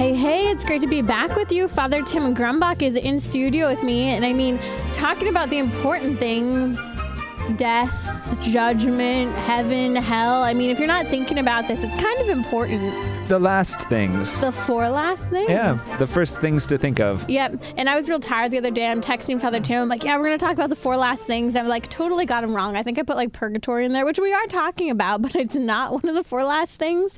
Hey, hey, it's great to be back with you. Father Tim Grumbach is in studio with me. And I mean, talking about the important things death, judgment, heaven, hell. I mean, if you're not thinking about this, it's kind of important. The last things. The four last things? Yeah, the first things to think of. Yep. And I was real tired the other day. I'm texting Father Tim. I'm like, yeah, we're going to talk about the four last things. I'm like, totally got him wrong. I think I put like purgatory in there, which we are talking about, but it's not one of the four last things.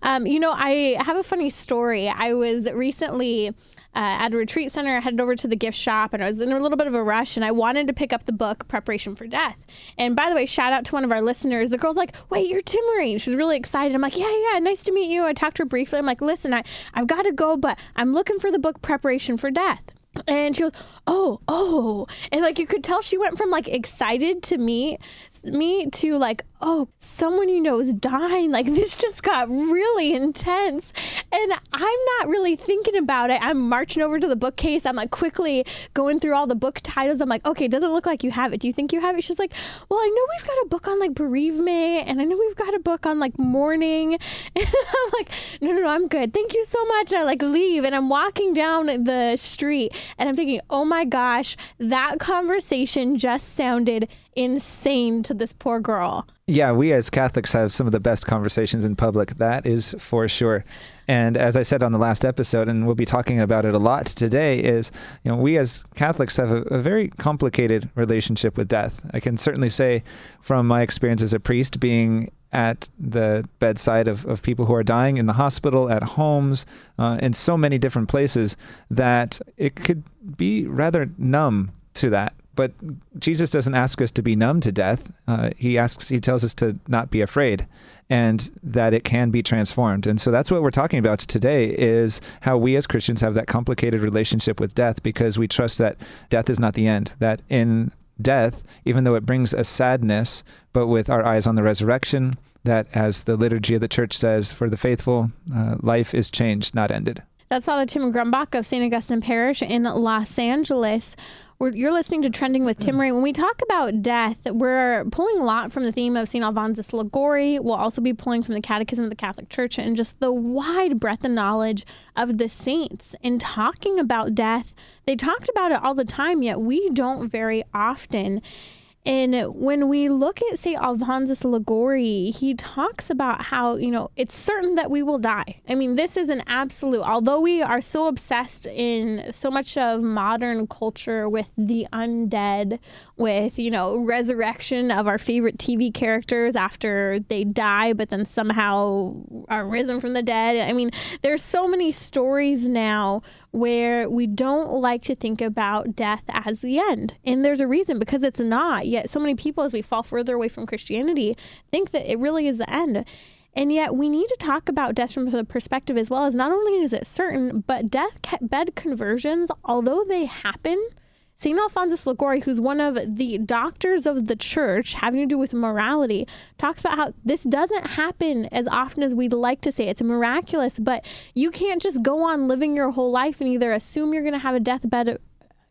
Um, you know, I have a funny story. I was recently uh, at a retreat center. I headed over to the gift shop and I was in a little bit of a rush and I wanted to pick up the book Preparation for Death. And by the way, shout out to one of our listeners. The girl's like, "Wait, you're Timmerie." She's really excited. I'm like, "Yeah, yeah, nice to meet you." I talked to her briefly. I'm like, "Listen, I I've got to go, but I'm looking for the book Preparation for Death." And she was "Oh, oh," and like you could tell, she went from like excited to meet me to like, oh, someone you know is dying. Like this just got really intense. And I'm not really thinking about it. I'm marching over to the bookcase. I'm like quickly going through all the book titles. I'm like, okay, it doesn't look like you have it. Do you think you have it? She's like, well, I know we've got a book on like bereavement and I know we've got a book on like mourning. And I'm like, no, no, no, I'm good. Thank you so much. And I like leave and I'm walking down the street and I'm thinking, oh my gosh, that conversation just sounded insane to this poor girl. Yeah, we as Catholics have some of the best conversations in public. That is for sure. And as I said on the last episode, and we'll be talking about it a lot today, is you know we as Catholics have a, a very complicated relationship with death. I can certainly say from my experience as a priest, being at the bedside of, of people who are dying in the hospital, at homes, uh, in so many different places, that it could be rather numb to that. But Jesus doesn't ask us to be numb to death. Uh, he asks, he tells us to not be afraid, and that it can be transformed. And so that's what we're talking about today: is how we as Christians have that complicated relationship with death because we trust that death is not the end. That in death, even though it brings a sadness, but with our eyes on the resurrection, that as the liturgy of the church says, for the faithful, uh, life is changed, not ended. That's Father Tim Grumbach of St. Augustine Parish in Los Angeles. We're, you're listening to Trending with Timmerie. Mm. When we talk about death, we're pulling a lot from the theme of St. Alphonsus Liguori. We'll also be pulling from the Catechism of the Catholic Church and just the wide breadth of knowledge of the saints in talking about death. They talked about it all the time, yet we don't very often. And when we look at, say, Alphonsus Liguori, he talks about how, you know, it's certain that we will die. I mean, this is an absolute, although we are so obsessed in so much of modern culture with the undead, with, you know, resurrection of our favorite TV characters after they die, but then somehow are risen from the dead. I mean, there's so many stories now where we don't like to think about death as the end. And there's a reason because it's not. Yet so many people, as we fall further away from Christianity, think that it really is the end. And yet we need to talk about death from the perspective as well as not only is it certain, but death bed conversions, although they happen, St. Alphonsus Liguori, who's one of the doctors of the church having to do with morality, talks about how this doesn't happen as often as we'd like to say. It's miraculous, but you can't just go on living your whole life and either assume you're going to have a deathbed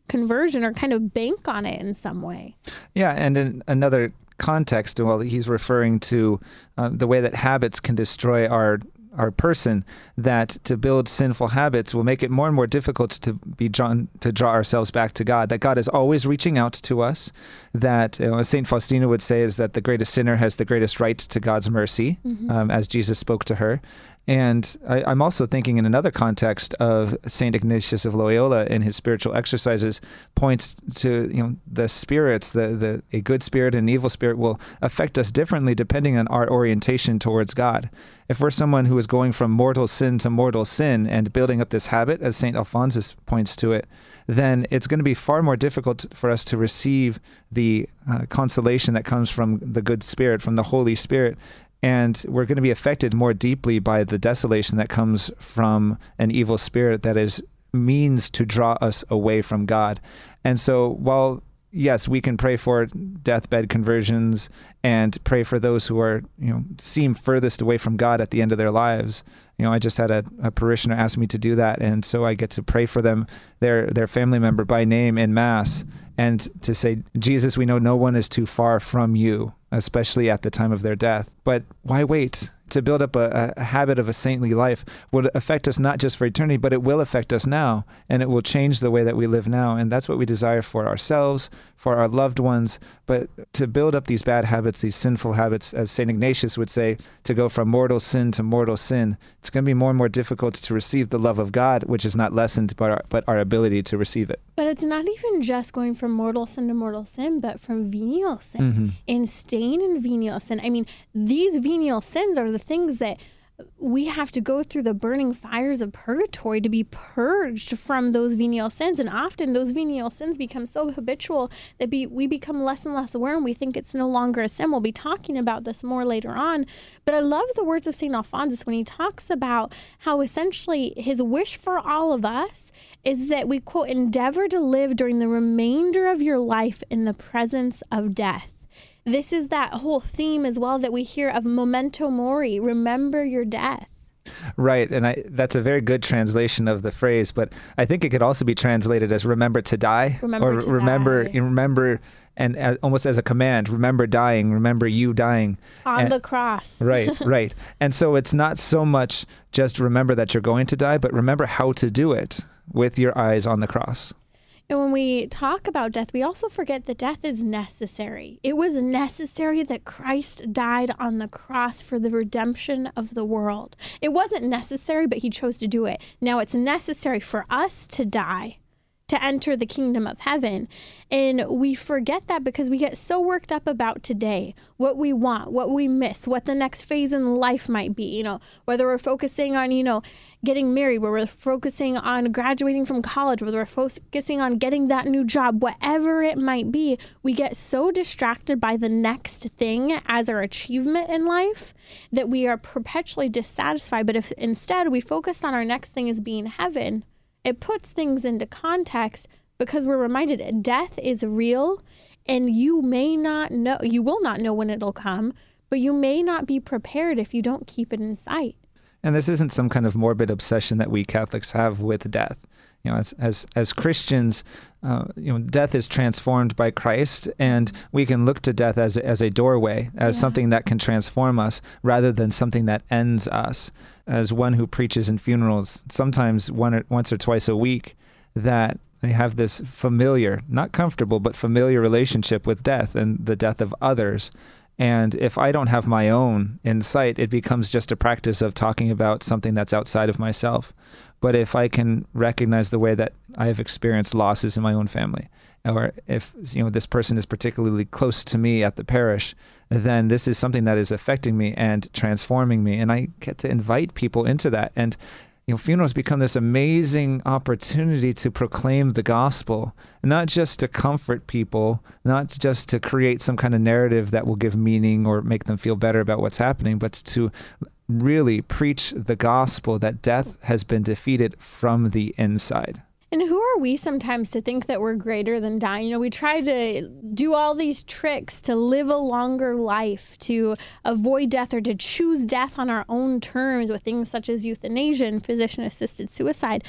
conversion or kind of bank on it in some way. Yeah, and in another context, well, he's referring to uh, the way that habits can destroy our our person that to build sinful habits will make it more and more difficult to be drawn to draw ourselves back to God. That God is always reaching out to us. That you know, Saint Faustina would say is that the greatest sinner has the greatest right to God's mercy, mm-hmm. um, as Jesus spoke to her. And I, am also thinking in another context of Saint Ignatius of Loyola in his spiritual exercises points to you know the spirits, the the a good spirit and an evil spirit will affect us differently depending on our orientation towards God. If we're someone who is going from mortal sin to mortal sin and building up this habit, as Saint Alphonsus points to it, then it's going to be far more difficult for us to receive the uh, consolation that comes from the good spirit, from the Holy Spirit, and we're going to be affected more deeply by the desolation that comes from an evil spirit that is means to draw us away from God. And so while yes, we can pray for deathbed conversions and pray for those who are, you know, seem furthest away from God at the end of their lives. You know, I just had a, a parishioner ask me to do that, and so I get to pray for them, their their family member by name in mass, and to say, Jesus, we know no one is too far from you, especially at the time of their death. But why wait? To build up a, a, habit of a saintly life would affect us not just for eternity, but it will affect us now, and it will change the way that we live now. And that's what we desire for ourselves, for our loved ones. But to build up these bad habits, these sinful habits, as St. Ignatius would say, to go from mortal sin to mortal sin, it's going to be more and more difficult to receive the love of God, which is not lessened, but our, but our ability to receive it. But it's not even just going from mortal sin to mortal sin, but from venial sin mm-hmm. and staying in venial sin. I mean, these venial sins are the the things that we have to go through the burning fires of purgatory to be purged from those venial sins. And often those venial sins become so habitual that be, we become less and less aware and we think it's no longer a sin. We'll be talking about this more later on. But I love the words of St. Alphonsus when he talks about how essentially his wish for all of us is that we, quote, endeavor to live during the remainder of your life in the presence of death this is that whole theme as well that we hear of memento mori, remember your death. Right, and I, that's a very good translation of the phrase, but I think it could also be translated as "remember to die" remember or to "remember die. remember," and as, almost as a command, "remember dying," "remember you dying" on and, the cross. right, right, and so it's not so much just remember that you're going to die, but remember how to do it with your eyes on the cross. And when we talk about death, we also forget that death is necessary. It was necessary that Christ died on the cross for the redemption of the world. It wasn't necessary, but he chose to do it. Now it's necessary for us to die to enter the kingdom of heaven. And we forget that because we get so worked up about today, what we want, what we miss, what the next phase in life might be, you know, whether we're focusing on, you know, getting married, whether we're focusing on graduating from college, whether we're focusing on getting that new job, whatever it might be, we get so distracted by the next thing as our achievement in life that we are perpetually dissatisfied. But if instead we focused on our next thing as being heaven, it puts things into context because we're reminded death is real and you may not know, you will not know when it'll come, but you may not be prepared if you don't keep it in sight. And this isn't some kind of morbid obsession that we Catholics have with death. You know, as as as Christians, uh, you know, death is transformed by Christ, and we can look to death as as a doorway, as yeah. something that can transform us, rather than something that ends us as one who preaches in funerals, sometimes one or, once or twice a week, that they have this familiar, not comfortable, but familiar relationship with death and the death of others. And if I don't have my own insight, it becomes just a practice of talking about something that's outside of myself. But if I can recognize the way that I have experienced losses in my own family, or if you know this person is particularly close to me at the parish, then this is something that is affecting me and transforming me, and I get to invite people into that. And you know, funerals become this amazing opportunity to proclaim the gospel, not just to comfort people, not just to create some kind of narrative that will give meaning or make them feel better about what's happening, but to really preach the gospel that death has been defeated from the inside. And who are we sometimes to think that we're greater than dying? You know, we try to do all these tricks to live a longer life, to avoid death, or to choose death on our own terms with things such as euthanasia and physician assisted suicide.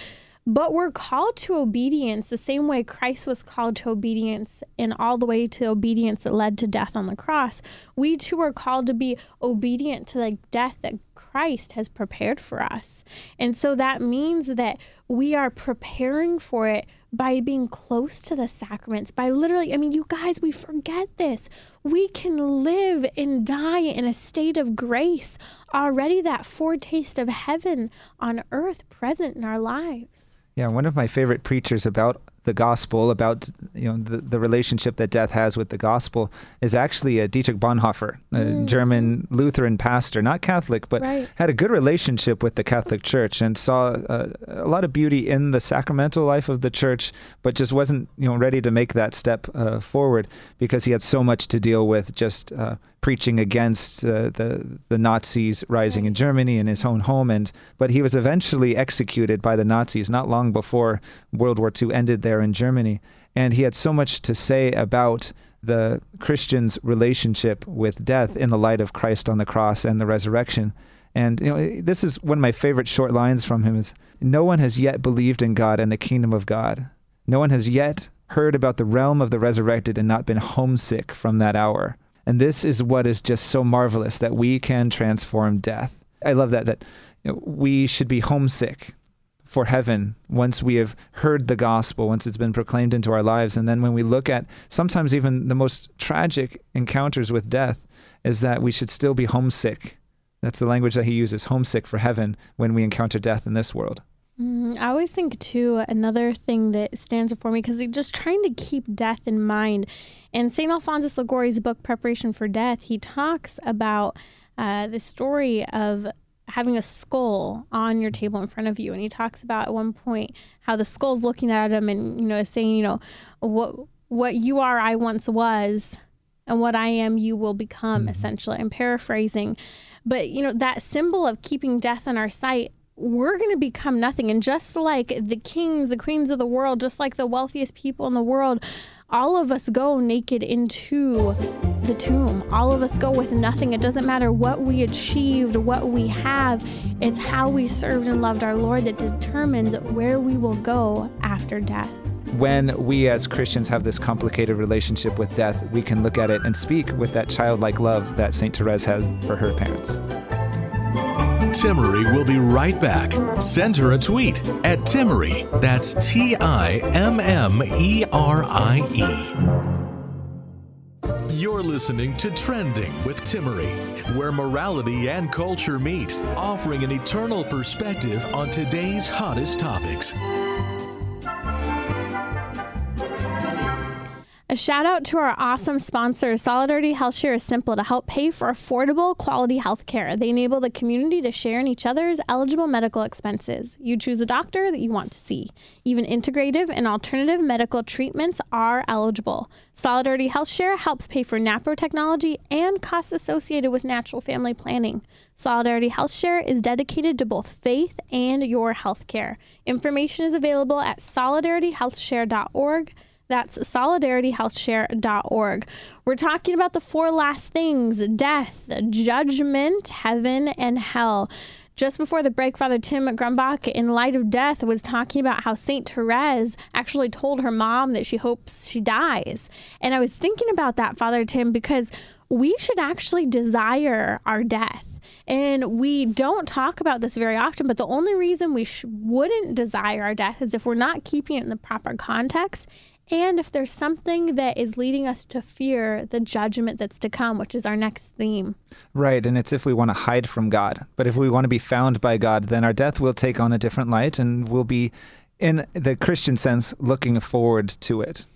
But we're called to obedience the same way Christ was called to obedience and all the way to obedience that led to death on the cross. We too are called to be obedient to the death that Christ has prepared for us. And so that means that we are preparing for it by being close to the sacraments, by literally, I mean, you guys, we forget this. We can live and die in a state of grace, already that foretaste of heaven on earth present in our lives. Yeah, one of my favorite preachers about the gospel, about you know the, the relationship that death has with the gospel, is actually a Dietrich Bonhoeffer, a mm. German Lutheran pastor, not Catholic, but right. had a good relationship with the Catholic Church and saw uh, a lot of beauty in the sacramental life of the Church, but just wasn't you know ready to make that step uh, forward because he had so much to deal with just uh, preaching against uh, the the Nazis rising in Germany in his own home, and but he was eventually executed by the Nazis not long before World War II ended there in Germany, and he had so much to say about the Christian's relationship with death in the light of Christ on the cross and the resurrection. And you know, this is one of my favorite short lines from him is no one has yet believed in God and the kingdom of God. No one has yet heard about the realm of the resurrected and not been homesick from that hour. And this is what is just so marvelous that we can transform death. I love that that we should be homesick for heaven once we have heard the gospel, once it's been proclaimed into our lives. And then when we look at sometimes even the most tragic encounters with death, is that we should still be homesick. That's the language that he uses homesick for heaven when we encounter death in this world. Mm, I always think too another thing that stands before me because just trying to keep death in mind. In Saint Alphonsus Liguori's book Preparation for Death, he talks about uh, the story of having a skull on your table in front of you and he talks about at one point how the skull's looking at him and you know is saying you know what what you are i once was and what i am you will become mm-hmm. essentially i'm paraphrasing but you know that symbol of keeping death in our sight we're going to become nothing and just like the kings the queens of the world just like the wealthiest people in the world all of us go naked into the tomb. All of us go with nothing. It doesn't matter what we achieved, what we have. It's how we served and loved our Lord that determines where we will go after death. When we as Christians have this complicated relationship with death, we can look at it and speak with that childlike love that St. Therese has for her parents. Timmerie will be right back. Send her a tweet at Timmerie. That's T I M M E R I E. You're listening to Trending with Timmerie, where morality and culture meet, offering an eternal perspective on today's hottest topics. A shout out to our awesome sponsor, Solidarity Health Share is simple to help pay for affordable, quality health care. They enable the community to share in each other's eligible medical expenses. You choose a doctor that you want to see. Even integrative and alternative medical treatments are eligible. Solidarity Health Share helps pay for NAPRO technology and costs associated with natural family planning. Solidarity Health Share is dedicated to both faith and your health care. Information is available at solidarityhealthshare.org. That's solidarityhealthshare.org. We're talking about the four last things death, judgment, heaven, and hell. Just before the break, Father Tim Grumbach, in light of death, was talking about how St. Therese actually told her mom that she hopes she dies. And I was thinking about that, Father Tim, because we should actually desire our death. And we don't talk about this very often, but the only reason we sh- wouldn't desire our death is if we're not keeping it in the proper context and if there's something that is leading us to fear the judgment that's to come, which is our next theme. Right, and it's if we want to hide from God. But if we want to be found by God, then our death will take on a different light and we'll be, in the Christian sense, looking forward to it.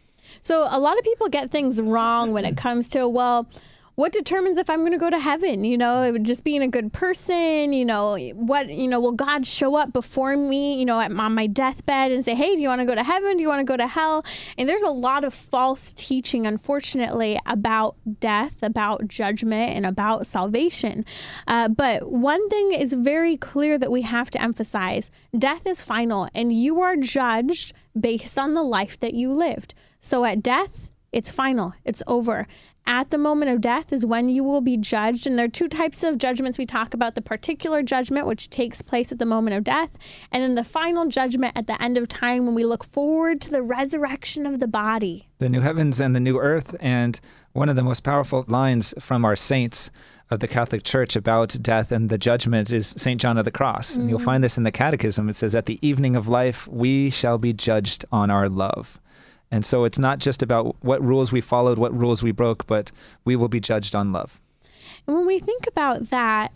So a lot of people get things wrong when it comes to, well, what determines if I'm going to go to heaven? You know, just being a good person, you know, what, you know, will God show up before me, you know, at, on my deathbed and say, hey, do you want to go to heaven? Do you want to go to hell? And there's a lot of false teaching, unfortunately, about death, about judgment, and about salvation. Uh, but one thing is very clear that we have to emphasize death is final, and you are judged based on the life that you lived. So at death, it's final, it's over at the moment of death is when you will be judged. And there are two types of judgments we talk about the particular judgment, which takes place at the moment of death, and then the final judgment at the end of time when we look forward to the resurrection of the body. The new heavens and the new earth. And one of the most powerful lines from our saints of the Catholic Church about death and the judgment is St. John of the Cross. Mm-hmm. And you'll mm. find this in the Catechism. It says, At the evening of life, we shall be judged on our love. And so it's not just about what rules we followed, what rules we broke, but we will be judged on love. And when we think about that,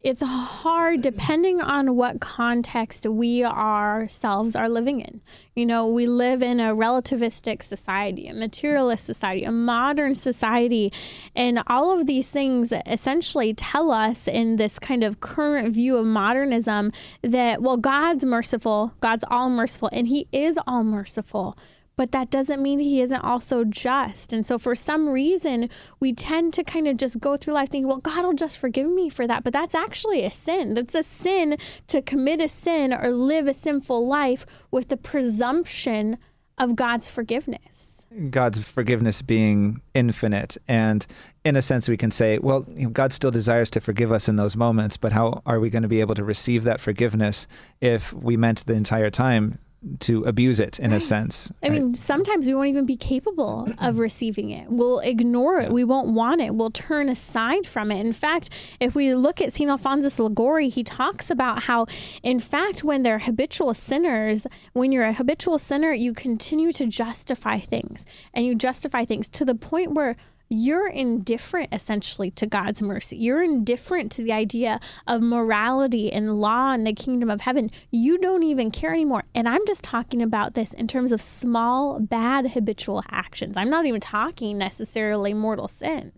it's hard depending on what context we ourselves are living in. You know, we live in a relativistic society, a materialist society, a modern society, and all of these things essentially tell us in this kind of current view of modernism that, well, God's merciful, God's all merciful, and He is all merciful but that doesn't mean he isn't also just. And so, for some reason, we tend to kind of just go through life thinking, well, God will just forgive me for that. But that's actually a sin. That's a sin to commit a sin or live a sinful life with the presumption of God's forgiveness. God's forgiveness being infinite. And in a sense, we can say, well, God still desires to forgive us in those moments, but how are we going to be able to receive that forgiveness if we meant the entire time to abuse it in right. a sense. I right? mean, sometimes we won't even be capable of mm-hmm. receiving it. We'll ignore it. We won't want it. We'll turn aside from it. In fact, if we look at St. Alphonsus Liguori, he talks about how, in fact, when they're habitual sinners, when you're a habitual sinner, you continue to justify things and you justify things to the point where you're indifferent essentially to God's mercy. You're indifferent to the idea of morality and law in the kingdom of heaven. You don't even care anymore. And I'm just talking about this in terms of small, bad habitual actions. I'm not even talking necessarily mortal sin.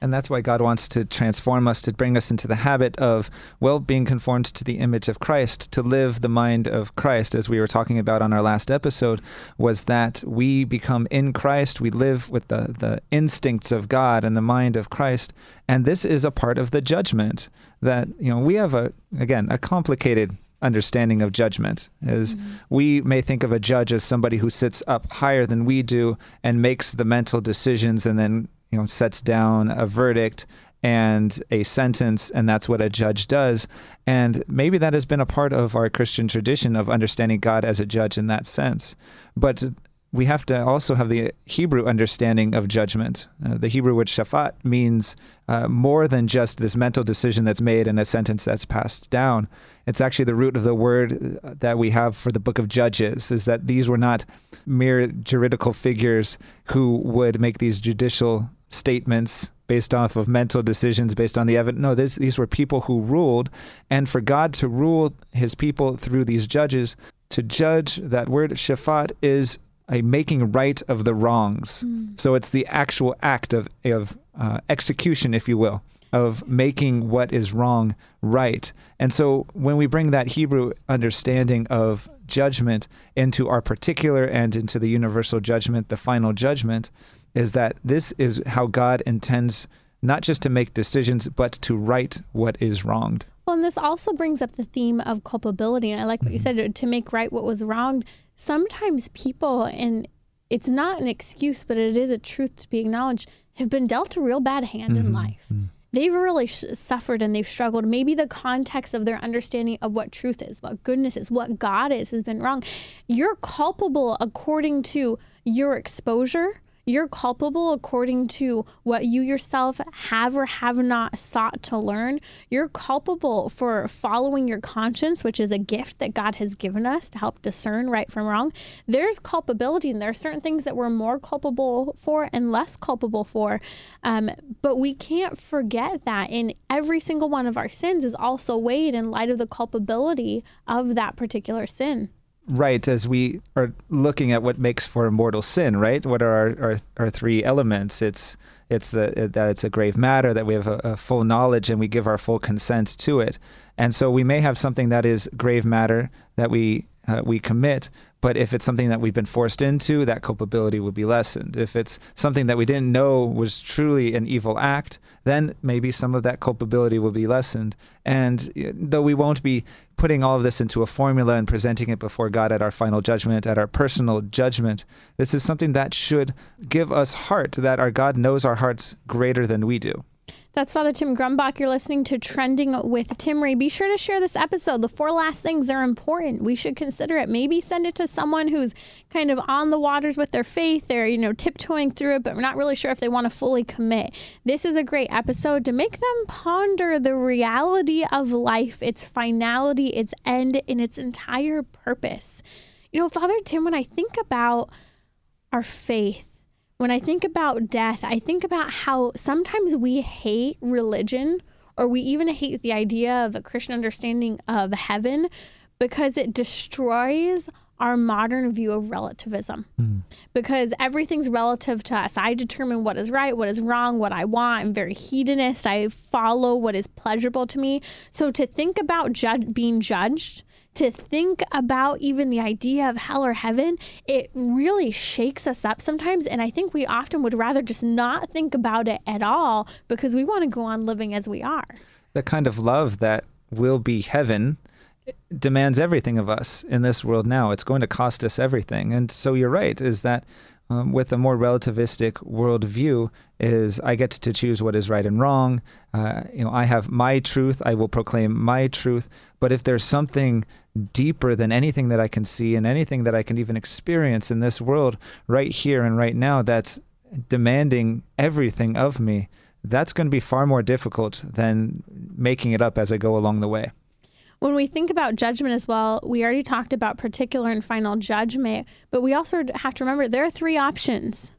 And that's why God wants to transform us, to bring us into the habit of, well, being conformed to the image of Christ, to live the mind of Christ, as we were talking about on our last episode, was that we become in Christ, we live with the, the instincts of God and the mind of Christ. And this is a part of the judgment that, you know, we have a, again, a complicated understanding of judgment is mm-hmm. we may think of a judge as somebody who sits up higher than we do and makes the mental decisions and then you know sets down a verdict and a sentence, and that's what a judge does. And maybe that has been a part of our Christian tradition of understanding God as a judge in that sense. But we have to also have the Hebrew understanding of judgment. Uh, the Hebrew word shafat means uh, more than just this mental decision that's made and a sentence that's passed down. It's actually the root of the word that we have for the book of Judges, is that these were not mere juridical figures who would make these judicial statements based off of mental decisions based on the evidence. No, this, these were people who ruled, and for God to rule his people through these judges, to judge, that word shafat is a making right of the wrongs. Mm. So it's the actual act of, of uh, execution, if you will, of making what is wrong right. And so when we bring that Hebrew understanding of judgment into our particular and into the universal judgment, the final judgment, is that this is how God intends not just to make decisions, but to right what is wronged. Well, and this also brings up the theme of culpability. And I like what you mm-hmm. said to make right what was wronged. Sometimes people, and it's not an excuse, but it is a truth to be acknowledged, have been dealt a real bad hand mm-hmm. in life. Mm-hmm. They've really sh- suffered and they've struggled. Maybe the context of their understanding of what truth is, what goodness is, what God is has been wrong. You're culpable according to your exposure you're culpable according to what you yourself have or have not sought to learn. You're culpable for following your conscience, which is a gift that God has given us to help discern right from wrong. There's culpability, and there are certain things that we're more culpable for and less culpable for. Um, but we can't forget that in every single one of our sins is also weighed in light of the culpability of that particular sin right as we are looking at what makes for mortal sin right? What are our, our, our three elements? It's it's the that it's a grave matter that we have a, a, full knowledge and we give our full consent to it. And so we may have something that is grave matter that we uh, we commit but if it's something that we've been forced into that culpability would be lessened if it's something that we didn't know was truly an evil act then maybe some of that culpability will be lessened and uh, though we won't be putting all of this into a formula and presenting it before God at our final judgment, at our personal judgment, this is something that should give us heart, that our God knows our hearts greater than we do. That's Father Tim Grumbach. You're listening to Trending with Timmerie. Be sure to share this episode. The four last things are important. We should consider it. Maybe send it to someone who's kind of on the waters with their faith. They're, you know, tiptoeing through it, but we're not really sure if they want to fully commit. This is a great episode to make them ponder the reality of life, its finality, its end, and its entire purpose. You know, Father Tim, when I think about our faith, when I think about death, I think about how sometimes we hate religion or we even hate the idea of a Christian understanding of heaven because it destroys our modern view of relativism mm. because everything's relative to us. I determine what is right, what is wrong, what I want. I'm very hedonist. I follow what is pleasurable to me. So to think about ju- being judged to think about even the idea of hell or heaven, it really shakes us up sometimes. And I think we often would rather just not think about it at all because we want to go on living as we are. The kind of love that will be heaven demands everything of us in this world now. It's going to cost us everything. And so you're right, is that um, with a more relativistic worldview is I get to choose what is right and wrong. Uh, you know, I have my truth. I will proclaim my truth. But if there's something deeper than anything that I can see and anything that I can even experience in this world right here and right now that's demanding everything of me, that's going to be far more difficult than making it up as I go along the way. When we think about judgment as well, we already talked about particular and final judgment, but we also have to remember there are three options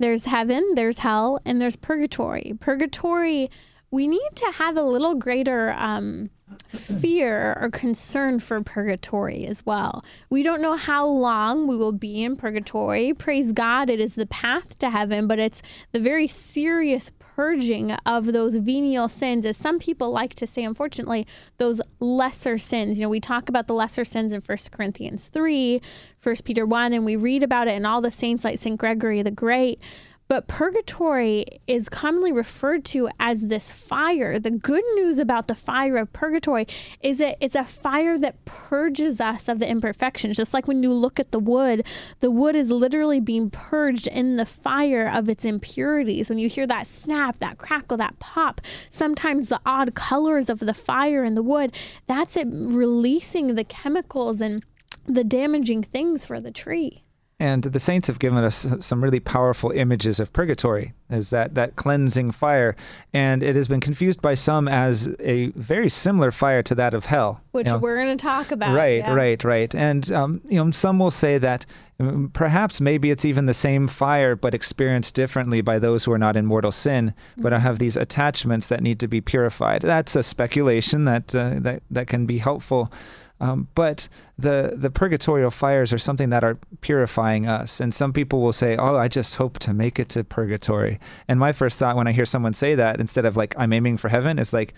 there's heaven, there's hell, and there's purgatory. Purgatory, we need to have a little greater um, fear or concern for purgatory as well. We don't know how long we will be in purgatory. Praise God, it is the path to heaven, but it's the very serious purging of those venial sins, as some people like to say, unfortunately, those lesser sins. You know, we talk about the lesser sins in 1 Corinthians 3, 1 Peter 1, and we read about it in all the saints like St. Gregory the Great. But purgatory is commonly referred to as this fire. The good news about the fire of purgatory is that it's a fire that purges us of the imperfections. Just like when you look at the wood, the wood is literally being purged in the fire of its impurities. When you hear that snap, that crackle, that pop, sometimes the odd colors of the fire in the wood, that's it releasing the chemicals and the damaging things for the tree. And the saints have given us some really powerful images of purgatory as that, that cleansing fire. And it has been confused by some as a very similar fire to that of hell. Which you know? we're going to talk about. Right, yeah. right, right. And, um, you know, some will say that um, perhaps maybe it's even the same fire, but experienced differently by those who are not in mortal sin, mm-hmm. but have these attachments that need to be purified. That's a speculation that, uh, that, that can be helpful. Um, but the the purgatorial fires are something that are purifying us. And some people will say, "Oh, I just hope to make it to purgatory." And my first thought when I hear someone say that, instead of like I'm aiming for heaven, is like,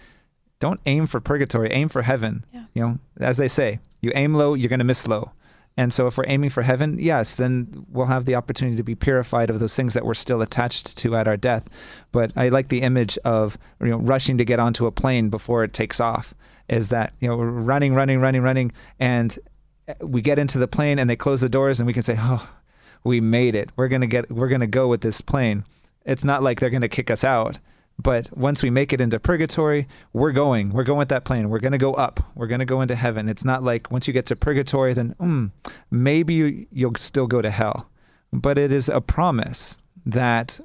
don't aim for purgatory, aim for heaven. Yeah. You know, as they say, you aim low, you're going to miss low. And so, if we're aiming for heaven, yes, then we'll have the opportunity to be purified of those things that we're still attached to at our death. But I like the image of you know rushing to get onto a plane before it takes off is that you know we're running, running, running, running, and we get into the plane and they close the doors and we can say, "Oh, we made it. We're gonna get. We're gonna go with this plane." It's not like they're gonna kick us out. But once we make it into purgatory, we're going. We're going with that plane. We're going to go up. We're going to go into heaven. It's not like once you get to purgatory, then mm, maybe you, you'll still go to hell. But it is a promise that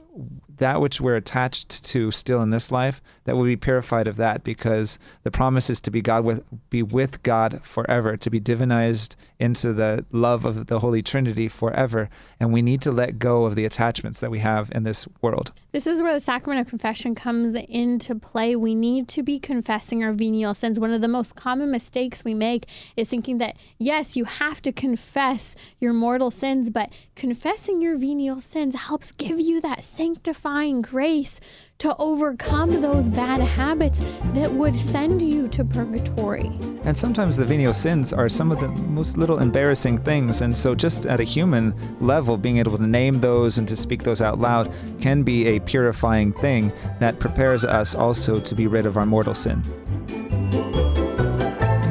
that which we're attached to still in this life that will be purified of that because the promise is to be God with be with God forever to be divinized into the love of the Holy Trinity forever and we need to let go of the attachments that we have in this world. This is where the sacrament of confession comes into play. We need to be confessing our venial sins. One of the most common mistakes we make is thinking that yes, you have to confess your mortal sins, but confessing your venial sins helps give you that sanctifying grace to overcome those bad habits that would send you to purgatory. And sometimes the venial sins are some of the most little embarrassing things. And so, just at a human level, being able to name those and to speak those out loud can be a purifying thing that prepares us also to be rid of our mortal sin.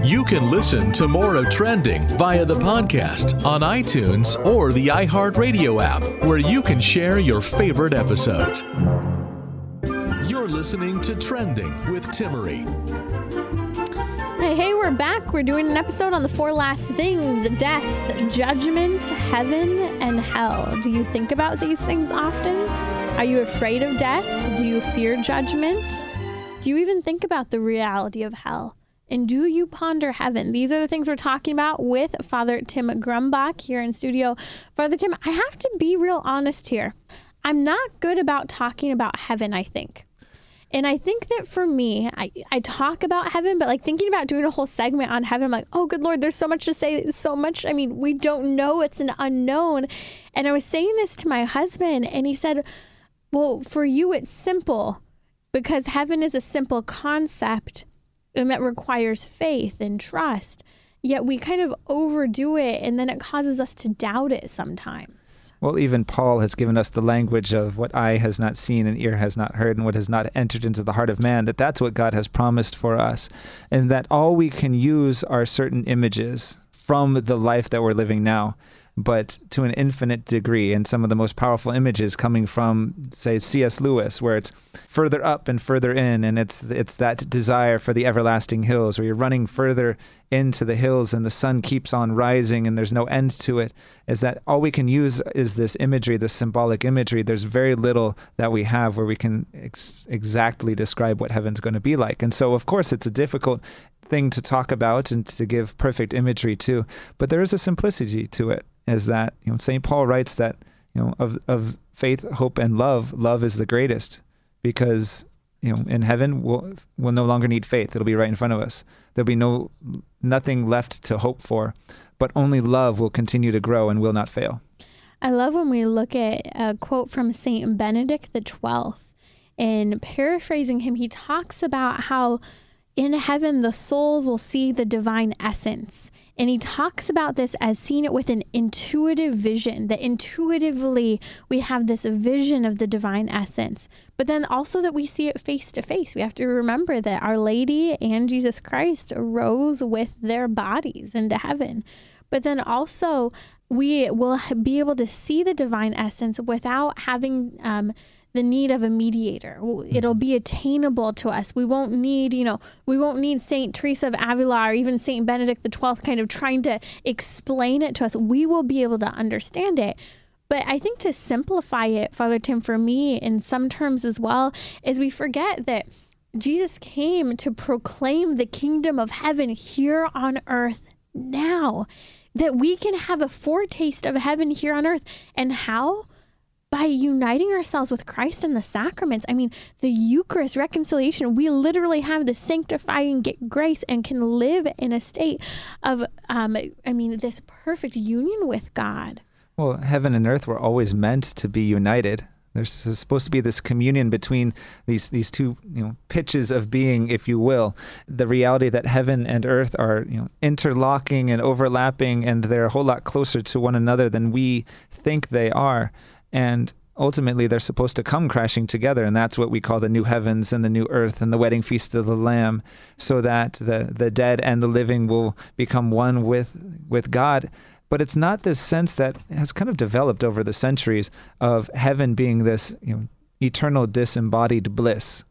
You can listen to more of Trending via the podcast on iTunes or the iHeartRadio app, where you can share your favorite episodes. You're listening to Trending with Timmerie. Hey, hey, we're back. We're doing an episode on the four last things death, judgment, heaven, and hell. Do you think about these things often? Are you afraid of death? Do you fear judgment? Do you even think about the reality of hell? And do you ponder heaven? These are the things we're talking about with Father Tim Grumbach here in studio. Father Tim, I have to be real honest here. I'm not good about talking about heaven, I think. And I think that for me, I, I talk about heaven, but like thinking about doing a whole segment on heaven, I'm like, oh, good Lord, there's so much to say, so much. I mean, we don't know, it's an unknown. And I was saying this to my husband, and he said, well, for you, it's simple because heaven is a simple concept and that requires faith and trust. yet we kind of overdo it and then it causes us to doubt it sometimes. Well, even Paul has given us the language of what eye has not seen and ear has not heard and what has not entered into the heart of man, that that's what God has promised for us. And that all we can use are certain images from the life that we're living now but to an infinite degree. And some of the most powerful images coming from, say, C.S. Lewis, where it's further up and further in, and it's it's that desire for the everlasting hills, where you're running further into the hills, and the sun keeps on rising, and there's no end to it. Is that all we can use is this imagery, this symbolic imagery? There's very little that we have where we can ex- exactly describe what heaven's going to be like. And so, of course, it's a difficult thing to talk about and to give perfect imagery to, but there is a simplicity to it is that you know St. Paul writes that you know of of faith, hope, and love, love is the greatest because you know in heaven we'll we'll no longer need faith; it'll be right in front of us. There'll be no nothing left to hope for, but only love will continue to grow and will not fail. I love when we look at a quote from Saint Benedict the Twelfth. In paraphrasing him, he talks about how in heaven the souls will see the divine essence and he talks about this as seeing it with an intuitive vision, that intuitively we have this vision of the divine essence, but then also that we see it face to face. We have to remember that Our Lady and Jesus Christ rose with their bodies into heaven. But then also, we will be able to see the divine essence without having um, the need of a mediator. It'll be attainable to us. We won't need, you know, we won't need Saint Teresa of Avila or even Saint Benedict the Twelfth kind of trying to explain it to us. We will be able to understand it. But I think to simplify it, Father Tim, for me, in some terms as well, is we forget that Jesus came to proclaim the kingdom of heaven here on earth now. That we can have a foretaste of heaven here on earth. And how? By uniting ourselves with Christ in the sacraments. I mean, the Eucharist reconciliation, we literally have the sanctifying grace and can live in a state of, um, I mean, this perfect union with God. Well, heaven and earth were always meant to be united. There's supposed to be this communion between these these two you know pitches of being, if you will. The reality that heaven and earth are you know interlocking and overlapping, and they're a whole lot closer to one another than we think they are and ultimately they're supposed to come crashing together and that's what we call the new heavens and the new earth and the wedding feast of the lamb so that the the dead and the living will become one with with God. But it's not this sense that has kind of developed over the centuries of heaven being this you know eternal disembodied bliss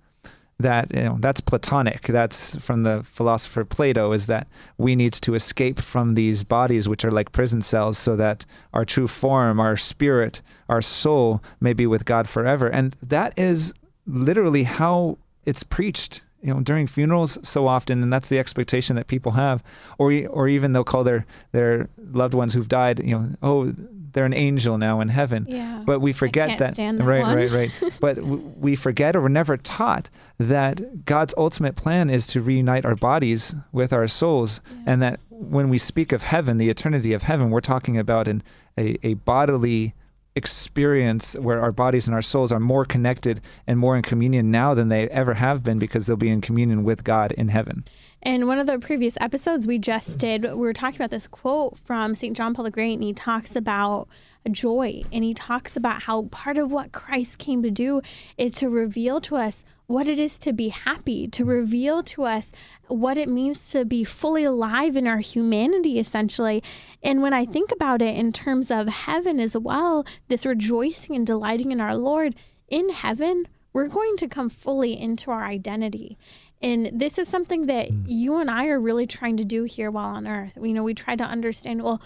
that you know that's platonic. That's from the philosopher plato is that we need to escape from these bodies which are like prison cells so that our true form our spirit our soul may be with god forever. And that is literally how it's preached you know during funerals so often and that's the expectation that people have. Or or even they'll call their their loved ones who've died you know oh they're an angel now in heaven. Yeah. But we forget that, that, right, one. right, right, but we forget or we're never taught that God's ultimate plan is to reunite our bodies with our souls, yeah. and that when we speak of heaven, the eternity of heaven, we're talking about an, a, a bodily experience where our bodies and our souls are more connected and more in communion now than they ever have been because they'll be in communion with God in heaven. In one of the previous episodes we just did, we were talking about this quote from St. John Paul the Great, and he talks about joy. And he talks about how part of what Christ came to do is to reveal to us what it is to be happy, to reveal to us what it means to be fully alive in our humanity, essentially. And when I think about it in terms of heaven as well, this rejoicing and delighting in our Lord, in heaven, we're going to come fully into our identity. And this is something that mm. you and I are really trying to do here while on earth. You know, we try to understand, well,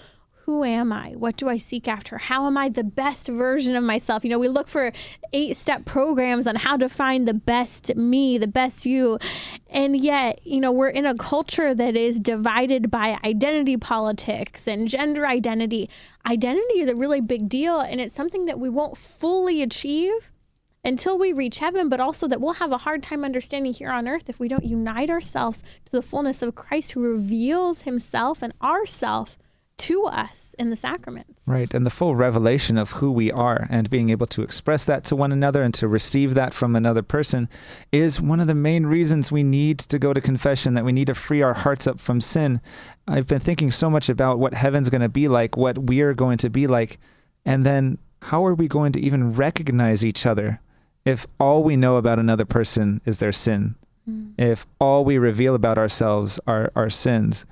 who am I? What do I seek after? How am I the best version of myself? You know, we look for eight step programs on how to find the best me, the best you. And yet, you know, we're in a culture that is divided by identity politics and gender identity. Identity is a really big deal, and it's something that we won't fully achieve until we reach heaven, but also that we'll have a hard time understanding here on earth if we don't unite ourselves to the fullness of Christ who reveals himself and ourself to us in the sacraments. Right. And the full revelation of who we are and being able to express that to one another and to receive that from another person is one of the main reasons we need to go to confession, that we need to free our hearts up from sin. I've been thinking so much about what heaven's going to be like, what we're going to be like, and then how are we going to even recognize each other if all we know about another person is their sin? Mm. If all we reveal about ourselves are our sins?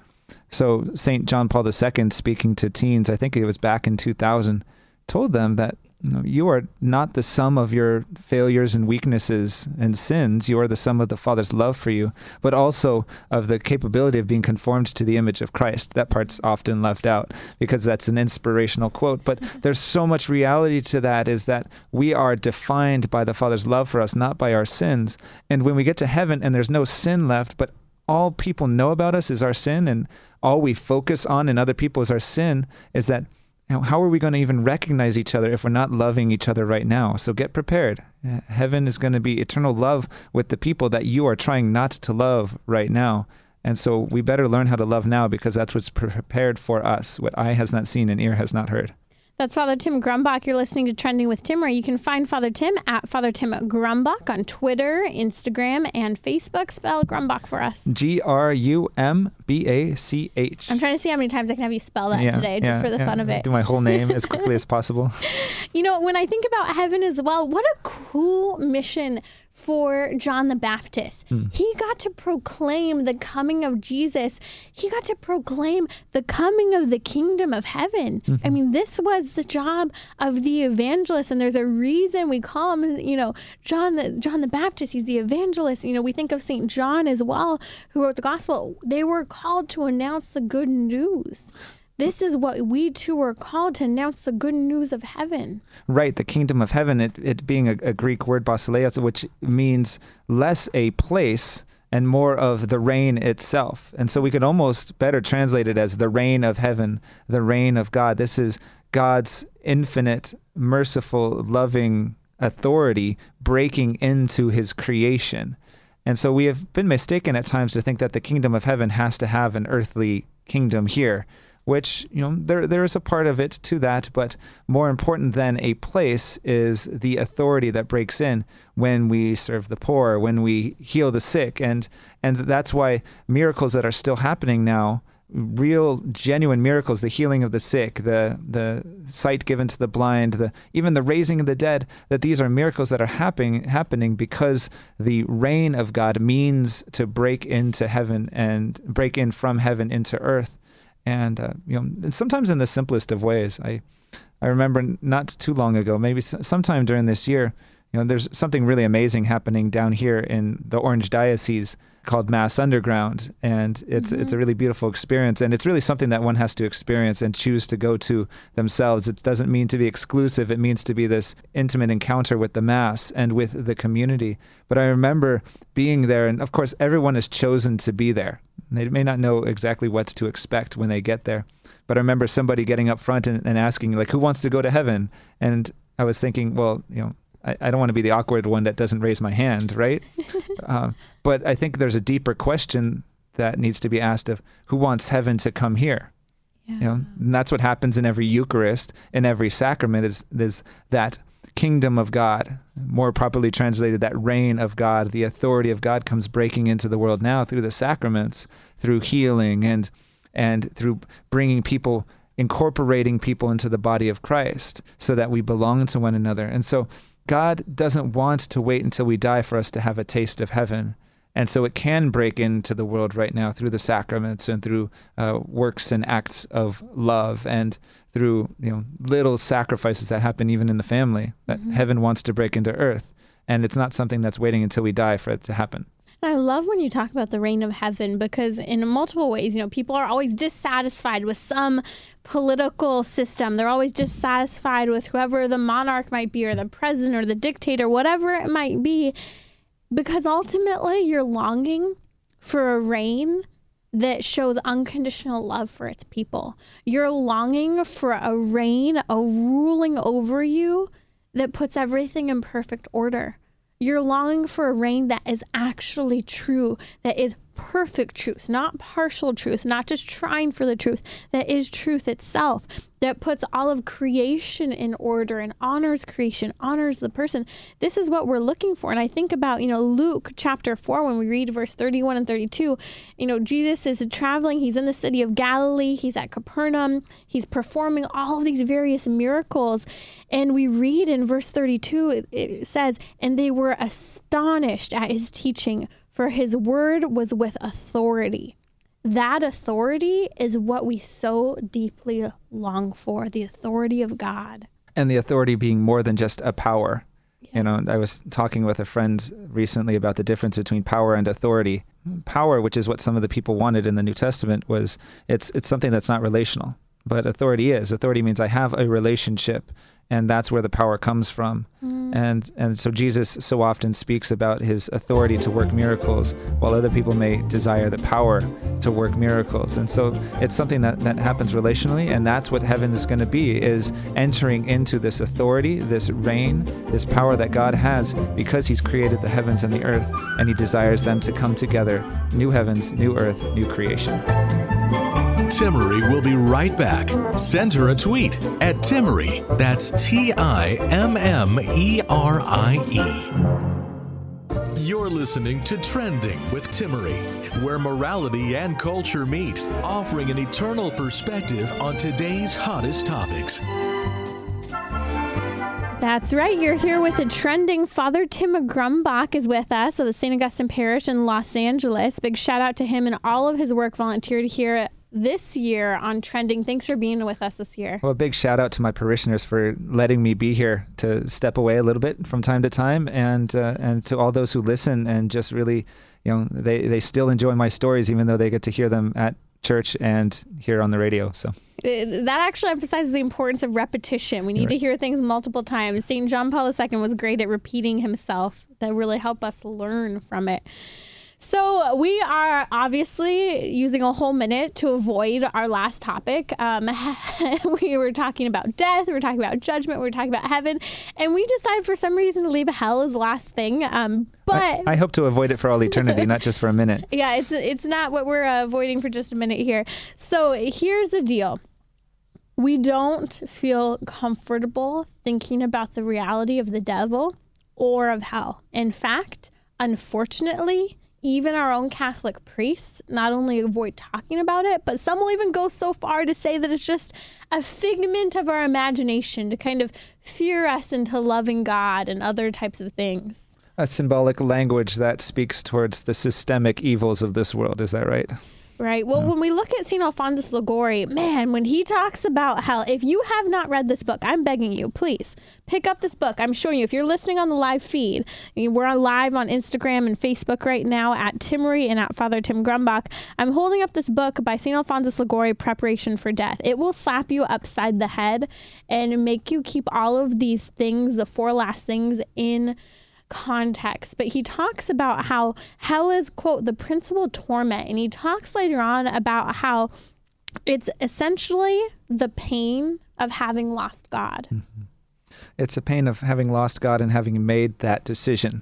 So St. John Paul II, speaking to teens, I think it was back in 2000, told them that you, are not the sum of your failures and weaknesses and sins. You are the sum of the Father's love for you, but also of the capability of being conformed to the image of Christ. That part's often left out because that's an inspirational quote. But there's so much reality to that is that we are defined by the Father's love for us, not by our sins. And when we get to heaven and there's no sin left, but all people know about us is our sin and all we focus on in other people is our sin is that know, how are we going to even recognize each other if we're not loving each other right now? So get prepared. Uh, heaven is going to be eternal love with the people that you are trying not to love right now. And so we better learn how to love now because that's what's prepared for us, what eye has not seen and ear has not heard. That's Father Tim Grumbach. You're listening to Trending with Tim, where you can find Father Tim at Father Tim Grumbach on Twitter, Instagram, and Facebook. Spell Grumbach for us. G R U M B A C H. I'm trying to see how many times I can have you spell that yeah, today, just yeah, for the yeah. fun of it. Do my whole name as quickly as possible. You know, when I think about heaven as well, what a cool mission for John the Baptist. Mm. He got to proclaim the coming of Jesus. He got to proclaim the coming of the kingdom of heaven. Mm-hmm. I mean, this was the job of the evangelist, and there's a reason we call him, you know, John the John the Baptist. He's the evangelist. You know, we think of Saint John as well, who wrote the gospel. They were called to announce the good news. This is what we too are called to announce the good news of heaven. Right, the kingdom of heaven, it, it being a, a Greek word, basileia, which means less a place and more of the reign itself. And so we could almost better translate it as the reign of heaven, the reign of God. This is God's infinite, merciful, loving authority breaking into his creation. And so we have been mistaken at times to think that the kingdom of heaven has to have an earthly kingdom here which you know there there is a part of it to that, but more important than a place is the authority that breaks in when we serve the poor, when we heal the sick, and and that's why miracles that are still happening now real genuine miracles the healing of the sick the the sight given to the blind the even the raising of the dead that these are miracles that are happening happening because the reign of God means to break into heaven and break in from heaven into earth and uh, you know, sometimes in the simplest of ways. I I remember not too long ago, maybe sometime during this year, you know, there's something really amazing happening down here in the Orange Diocese called Mass Underground, and it's mm-hmm. it's a really beautiful experience, and it's really something that one has to experience and choose to go to themselves. It doesn't mean to be exclusive; it means to be this intimate encounter with the Mass and with the community. But I remember being there, and of course, everyone is chosen to be there. They may not know exactly what to expect when they get there. But I remember somebody getting up front and, and asking, like, who wants to go to heaven? And I was thinking, well, you know, I, I don't want to be the awkward one that doesn't raise my hand, right? uh, but I think there's a deeper question that needs to be asked of who wants heaven to come here? Yeah. You know, and that's what happens in every Eucharist, in every sacrament is, is that kingdom of God, more properly translated, that reign of God, the authority of God comes breaking into the world now through the sacraments, through healing, and and through bringing people, incorporating people into the body of Christ, so that we belong to one another. And so, God doesn't want to wait until we die for us to have a taste of heaven. And so it can break into the world right now through the sacraments and through uh, works and acts of love and through you know little sacrifices that happen even in the family that mm-hmm. heaven wants to break into earth. And it's not something that's waiting until we die for it to happen. I love when you talk about the reign of heaven because, in multiple ways, you know, people are always dissatisfied with some political system. They're always dissatisfied with whoever the monarch might be, or the president, or the dictator, whatever it might be because ultimately you're longing for a reign that shows unconditional love for its people. You're longing for a reign, a ruling over you that puts everything in perfect order. You're longing for a reign that is actually true, that is perfect truth, not partial truth, not just trying for the truth, that is truth itself, that puts all of creation in order and honors creation, honors the person. This is what we're looking for. And I think about, you know, Luke chapter 4, when we read verse 31 and 32, you know, Jesus is traveling, he's in the city of Galilee, he's at Capernaum, he's performing all of these various miracles. And we read in verse 32, it, it says, and they were astonished at his teaching for his word was with authority. That authority is what we so deeply long for the authority of God. And the authority being more than just a power. Yeah. You know, I was talking with a friend recently about the difference between power and authority. Power, which is what some of the people wanted in the New Testament, was it's it's something that's not relational. But authority is. Authority means I have a relationship and that's where the power comes from. Mm. And and so Jesus so often speaks about his authority to work miracles, while other people may desire the power to work miracles. And so it's something that, that happens relationally, and that's what heaven is going to be is entering into this authority, this reign, this power that God has because he's created the heavens and the earth, and he desires them to come together, new heavens, new earth, new creation. Timmerie will be right back. Send her a tweet at Timmerie. That's T I M M E R I E. You're listening to Trending with Timmerie, where morality and culture meet, offering an eternal perspective on today's hottest topics. That's right. You're here with a trending. Father Tim Grumbach is with us of the St. Augustine Parish in Los Angeles. Big shout out to him and all of his work volunteered here this year on Trending. Thanks for being with us this year. Well, a big shout out to my parishioners for letting me be here to step away a little bit from time to time, and uh, and to all those who listen and just really, you know, they they still enjoy my stories even though they get to hear them at church and here on the radio. So that actually emphasizes the importance of repetition. We need right. to hear things multiple times. St. John Paul II was great at repeating himself. That really help us learn from it. So we are obviously using a whole minute to avoid our last topic. Um, we were talking about death, we were talking about judgment, we were talking about heaven, and we decided for some reason to leave hell as the last thing. Um, but I, I, hope to avoid it for all eternity, not just for a minute. Yeah, it's it's not what we're uh, avoiding for just a minute here. So here's the deal. We don't feel comfortable thinking about the reality of the devil or of hell. In fact, unfortunately, even our own Catholic priests not only avoid talking about it, but some will even go so far to say that it's just a figment of our imagination to kind of fear us into loving God and other types of things. A symbolic language that speaks towards the systemic evils of this world, is that right? Right. Well, yeah. when we look at St. Alphonsus Liguori, man, when he talks about hell, if you have not read this book, I'm begging you, please pick up this book. I'm showing you. If you're listening on the live feed, we're on live on Instagram and Facebook right now at Timmerie and at Father Tim Grumbach. I'm holding up this book by St. Alphonsus Liguori, Preparation for Death. It will slap you upside the head and make you keep all of these things, the four last things, in context, but he talks about how hell is, quote, the principal torment. And he talks later on about how it's essentially the pain of having lost God. Mm-hmm. It's a pain of having lost God and having made that decision.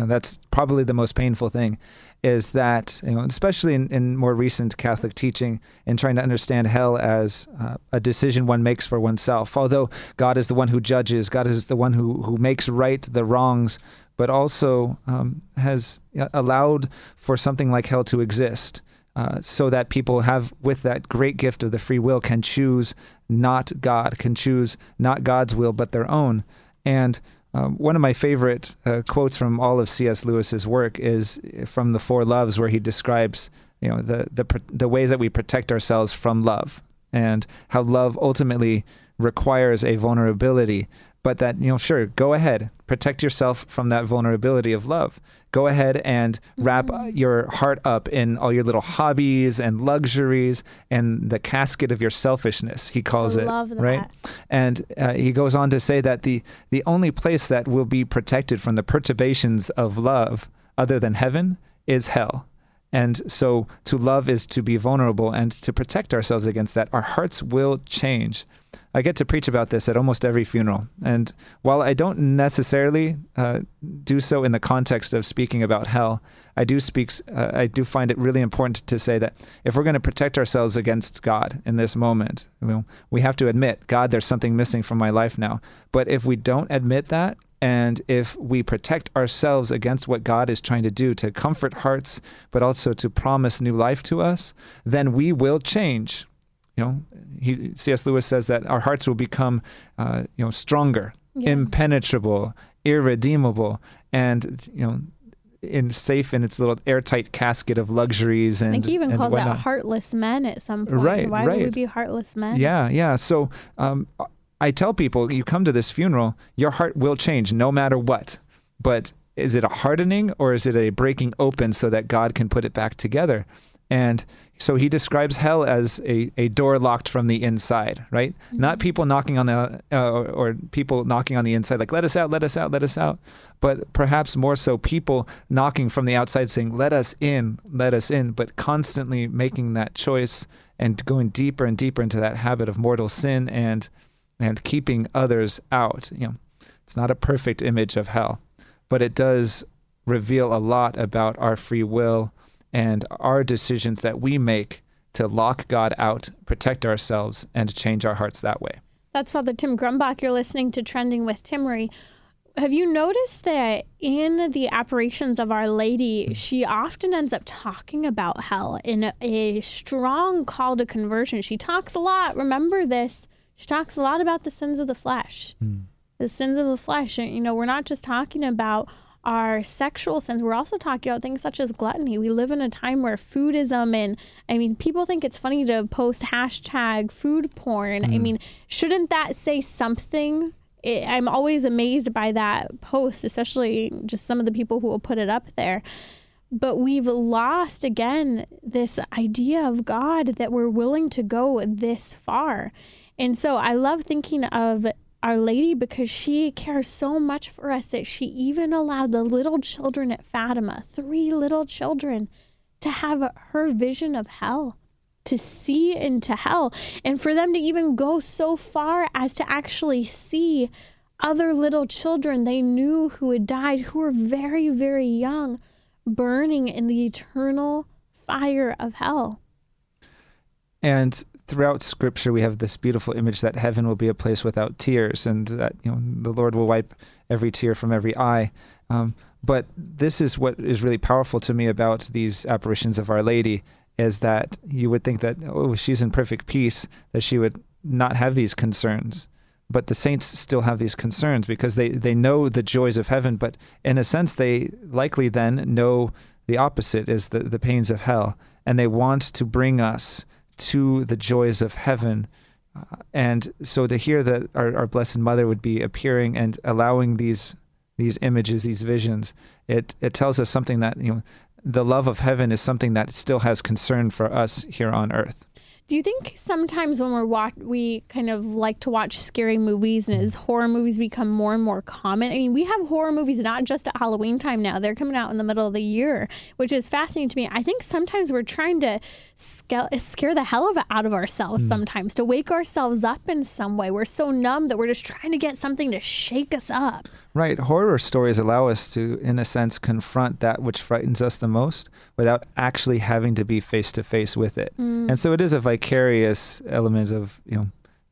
Know, that's probably the most painful thing is that, you know, especially in, in more recent Catholic teaching and trying to understand hell as uh, a decision one makes for oneself. Although God is the one who judges, God is the one who, who makes right the wrongs, but also um, has uh, allowed for something like hell to exist. Uh, so that people have, with that great gift of the free will, can choose not God, can choose not God's will, but their own. And um, one of my favorite uh, quotes from all of C.S. Lewis's work is from the Four Loves, where he describes, you know, the the the ways that we protect ourselves from love, and how love ultimately requires a vulnerability but that you know sure go ahead protect yourself from that vulnerability of love. Go ahead and wrap mm-hmm. your heart up in all your little hobbies and luxuries and the casket of your selfishness he calls I it right? And uh, he goes on to say that the the only place that will be protected from the perturbations of love other than heaven is hell And so to love is to be vulnerable and to protect ourselves against that. Our hearts will change. I get to preach about this at almost every funeral. And while I don't necessarily uh, do so in the context of speaking about hell, I do speak. Uh, I do find it really important to say that if we're going to protect ourselves against God in this moment, you know, we have to admit, God, there's something missing from my life now. But if we don't admit that, and if we protect ourselves against what God is trying to do to comfort hearts, but also to promise new life to us, then we will change. You know, he, C.S. Lewis says that our hearts will become, uh, you know, stronger, yeah. impenetrable, irredeemable, and you know, in safe in its little airtight casket of luxuries and. I think he even calls whatnot. that heartless men at some point. Right, Why right. would we be heartless men? Yeah, yeah. So um, I tell people, you come to this funeral, your heart will change no matter what. But is it a hardening or is it a breaking open so that God can put it back together? And so he describes hell as a, a door locked from the inside, right? Mm-hmm. Not people knocking on the, uh, or, or, people knocking on the inside, like, let us out, let us out, let us out. But perhaps more so, people knocking from the outside saying, let us in, let us in, but constantly making that choice and going deeper and deeper into that habit of mortal sin and and keeping others out. You know, it's not a perfect image of hell, but it does reveal a lot about our free will and our decisions that we make to lock God out, protect ourselves, and change our hearts that way. That's Father Tim Grumbach. You're listening to Trending with Timmerie. Have you noticed that in the apparitions of Our Lady, hmm. she often ends up talking about hell in a, a strong call to conversion? She talks a lot. Remember this she talks a lot about the sins of the flesh. Mm. The sins of the flesh. And, you know, we're not just talking about our sexual sins. We're also talking about things such as gluttony. We live in a time where foodism and I mean, people think it's funny to post hashtag food porn. Mm. I mean, shouldn't that say something? It, I'm always amazed by that post, especially just some of the people who will put it up there. But we've lost again this idea of God that we're willing to go this far. And so I love thinking of Our Lady because she cares so much for us that she even allowed the little children at Fatima, three little children, to have her vision of hell, to see into hell, and for them to even go so far as to actually see other little children they knew who had died, who were very, very young, burning in the eternal fire of hell. And throughout scripture we have this beautiful image that heaven will be a place without tears and that you know the lord will wipe every tear from every eye. Um, but this is what is really powerful to me about these apparitions of our lady is that you would think that oh she's in perfect peace that she would not have these concerns. But the saints still have these concerns because they, they know the joys of heaven but in a sense they likely then know the opposite is the, the pains of hell. And they want to bring us to the joys of heaven. Uh, and so to hear that our, our Blessed Mother would be appearing and allowing these these images, these visions, it it tells us something that you know the love of heaven is something that still has concern for us here on earth. Do you think sometimes when we're watch, we kind of like to watch scary movies, and as horror movies become more and more common? I mean, we have horror movies not just at Halloween time now; they're coming out in the middle of the year, which is fascinating to me. I think sometimes we're trying to scare, scare the hell of out of ourselves. Mm. Sometimes to wake ourselves up in some way. We're so numb that we're just trying to get something to shake us up. Right. Horror stories allow us to, in a sense, confront that which frightens us the most without actually having to be face to face with it. Mm. And so it is a vicarious element of, you know,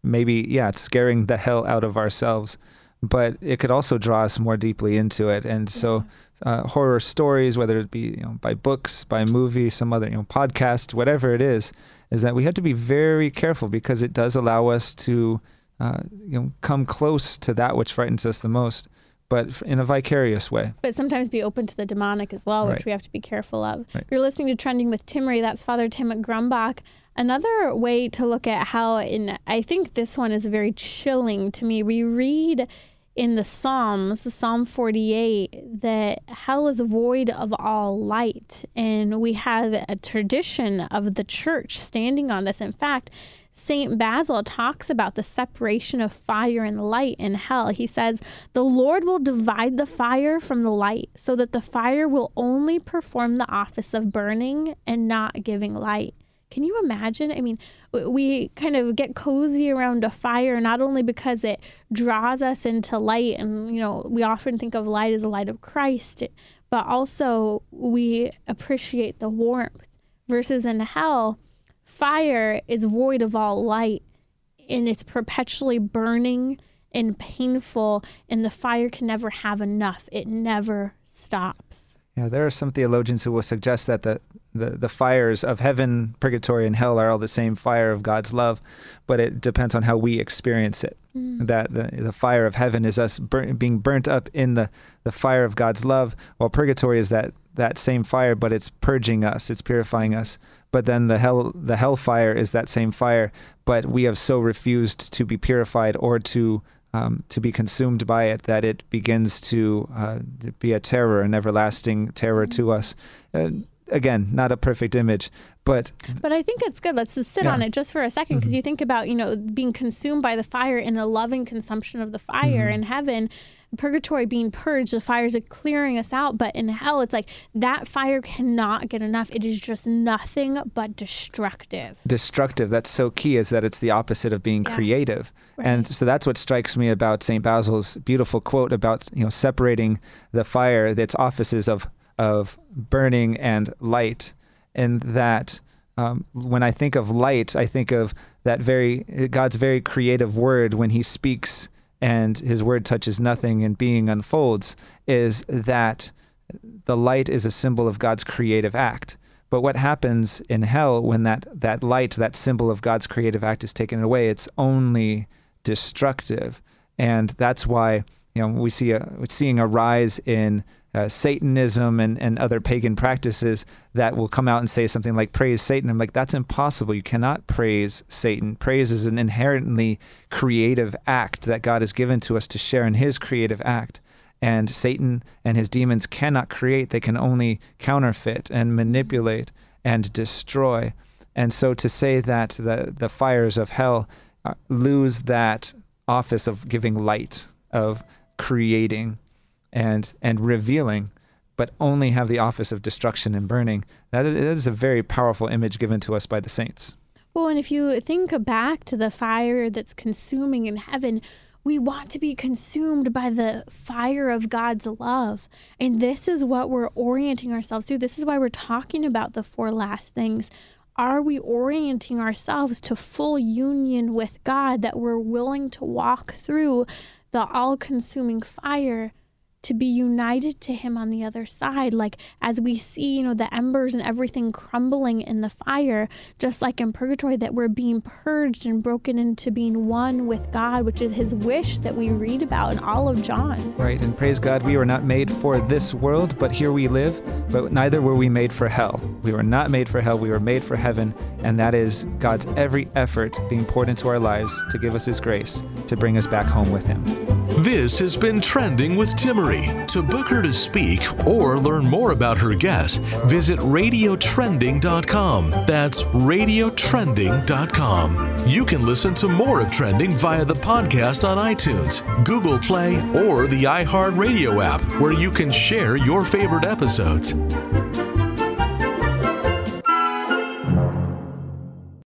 maybe, yeah, it's scaring the hell out of ourselves, but it could also draw us more deeply into it. And so uh, horror stories, whether it be, you know, by books, by movie, some other, you know, podcast, whatever it is, is that we have to be very careful because it does allow us to, uh, you know, come close to that which frightens us the most but in a vicarious way. But sometimes be open to the demonic as well, which right. we have to be careful of. Right. You're listening to Trending with Timmerie. That's Father Tim Grumbach. Another way to look at how, in I think this one is very chilling to me. We read in the Psalms, Psalm 48, that hell is void of all light. And we have a tradition of the church standing on this. In fact, St. Basil talks about the separation of fire and light in hell. He says, The Lord will divide the fire from the light so that the fire will only perform the office of burning and not giving light. Can you imagine? I mean, we kind of get cozy around a fire not only because it draws us into light, and, you know, we often think of light as the light of Christ, but also we appreciate the warmth. Versus in hell, fire is void of all light and it's perpetually burning and painful, and the fire can never have enough. It never stops. Yeah, there are some theologians who will suggest that the, the, the fires of heaven, purgatory, and hell are all the same fire of God's love, but it depends on how we experience it. Mm. That the, the fire of heaven is us burn, being burnt up in the, the fire of God's love, while purgatory is that that same fire, but it's purging us, it's purifying us. But then the hell the hellfire is that same fire, but we have so refused to be purified or to um, to be consumed by it that it begins to, uh, be a terror, an everlasting terror to us. Uh, again, not a perfect image, but but I think it's good. Let's just sit yeah. on it just for a second, because mm-hmm. you think about you know being consumed by the fire in a loving consumption of the fire mm-hmm. in heaven, purgatory being purged, the fires are clearing us out. But in hell, it's like that fire cannot get enough. It is just nothing but destructive. Destructive. That's so key. Is that it's the opposite of being yeah. creative, right. and so that's what strikes me about Saint Basil's beautiful quote about you know separating the fire, that's offices of of burning and light, and that um, when I think of light, I think of that very God's very creative word when He speaks and His word touches nothing and being unfolds. Is that the light is a symbol of God's creative act. But what happens in hell when that, that light, that symbol of God's creative act, is taken away? It's only destructive, and that's why you know we see a seeing a rise in uh, Satanism and, and other pagan practices that will come out and say something like praise Satan. I'm like, that's impossible. You cannot praise Satan. Praise is an inherently creative act that God has given to us to share in his creative act. And Satan and his demons cannot create, they can only counterfeit and manipulate and destroy. And so to say that the, the fires of hell uh, lose that office of giving light, of creating, and and revealing, but only have the office of destruction and burning. That is a very powerful image given to us by the saints. Well, and if you think back to the fire that's consuming in heaven, we want to be consumed by the fire of God's love. And this is what we're orienting ourselves to. This is why we're talking about the four last things. Are we orienting ourselves to full union with God that we're willing to walk through the all consuming fire to be united to him on the other side. Like as we see you know the embers and everything crumbling in the fire just like in purgatory that we're being purged and broken into being one with god which is his wish that we read about in all of john. Right and praise god we were not made for this world but here we live but neither were we made for hell. We were not made for hell we were made for heaven and that is god's every effort being poured into our lives to give us his grace to bring us back home with him. This has been Trending with To book her to speak or learn more about her guests, visit radiotrending.com. That's radiotrending.com. You can listen to more of Trending via the podcast on iTunes, Google Play, or the iHeartRadio app, where you can share your favorite episodes.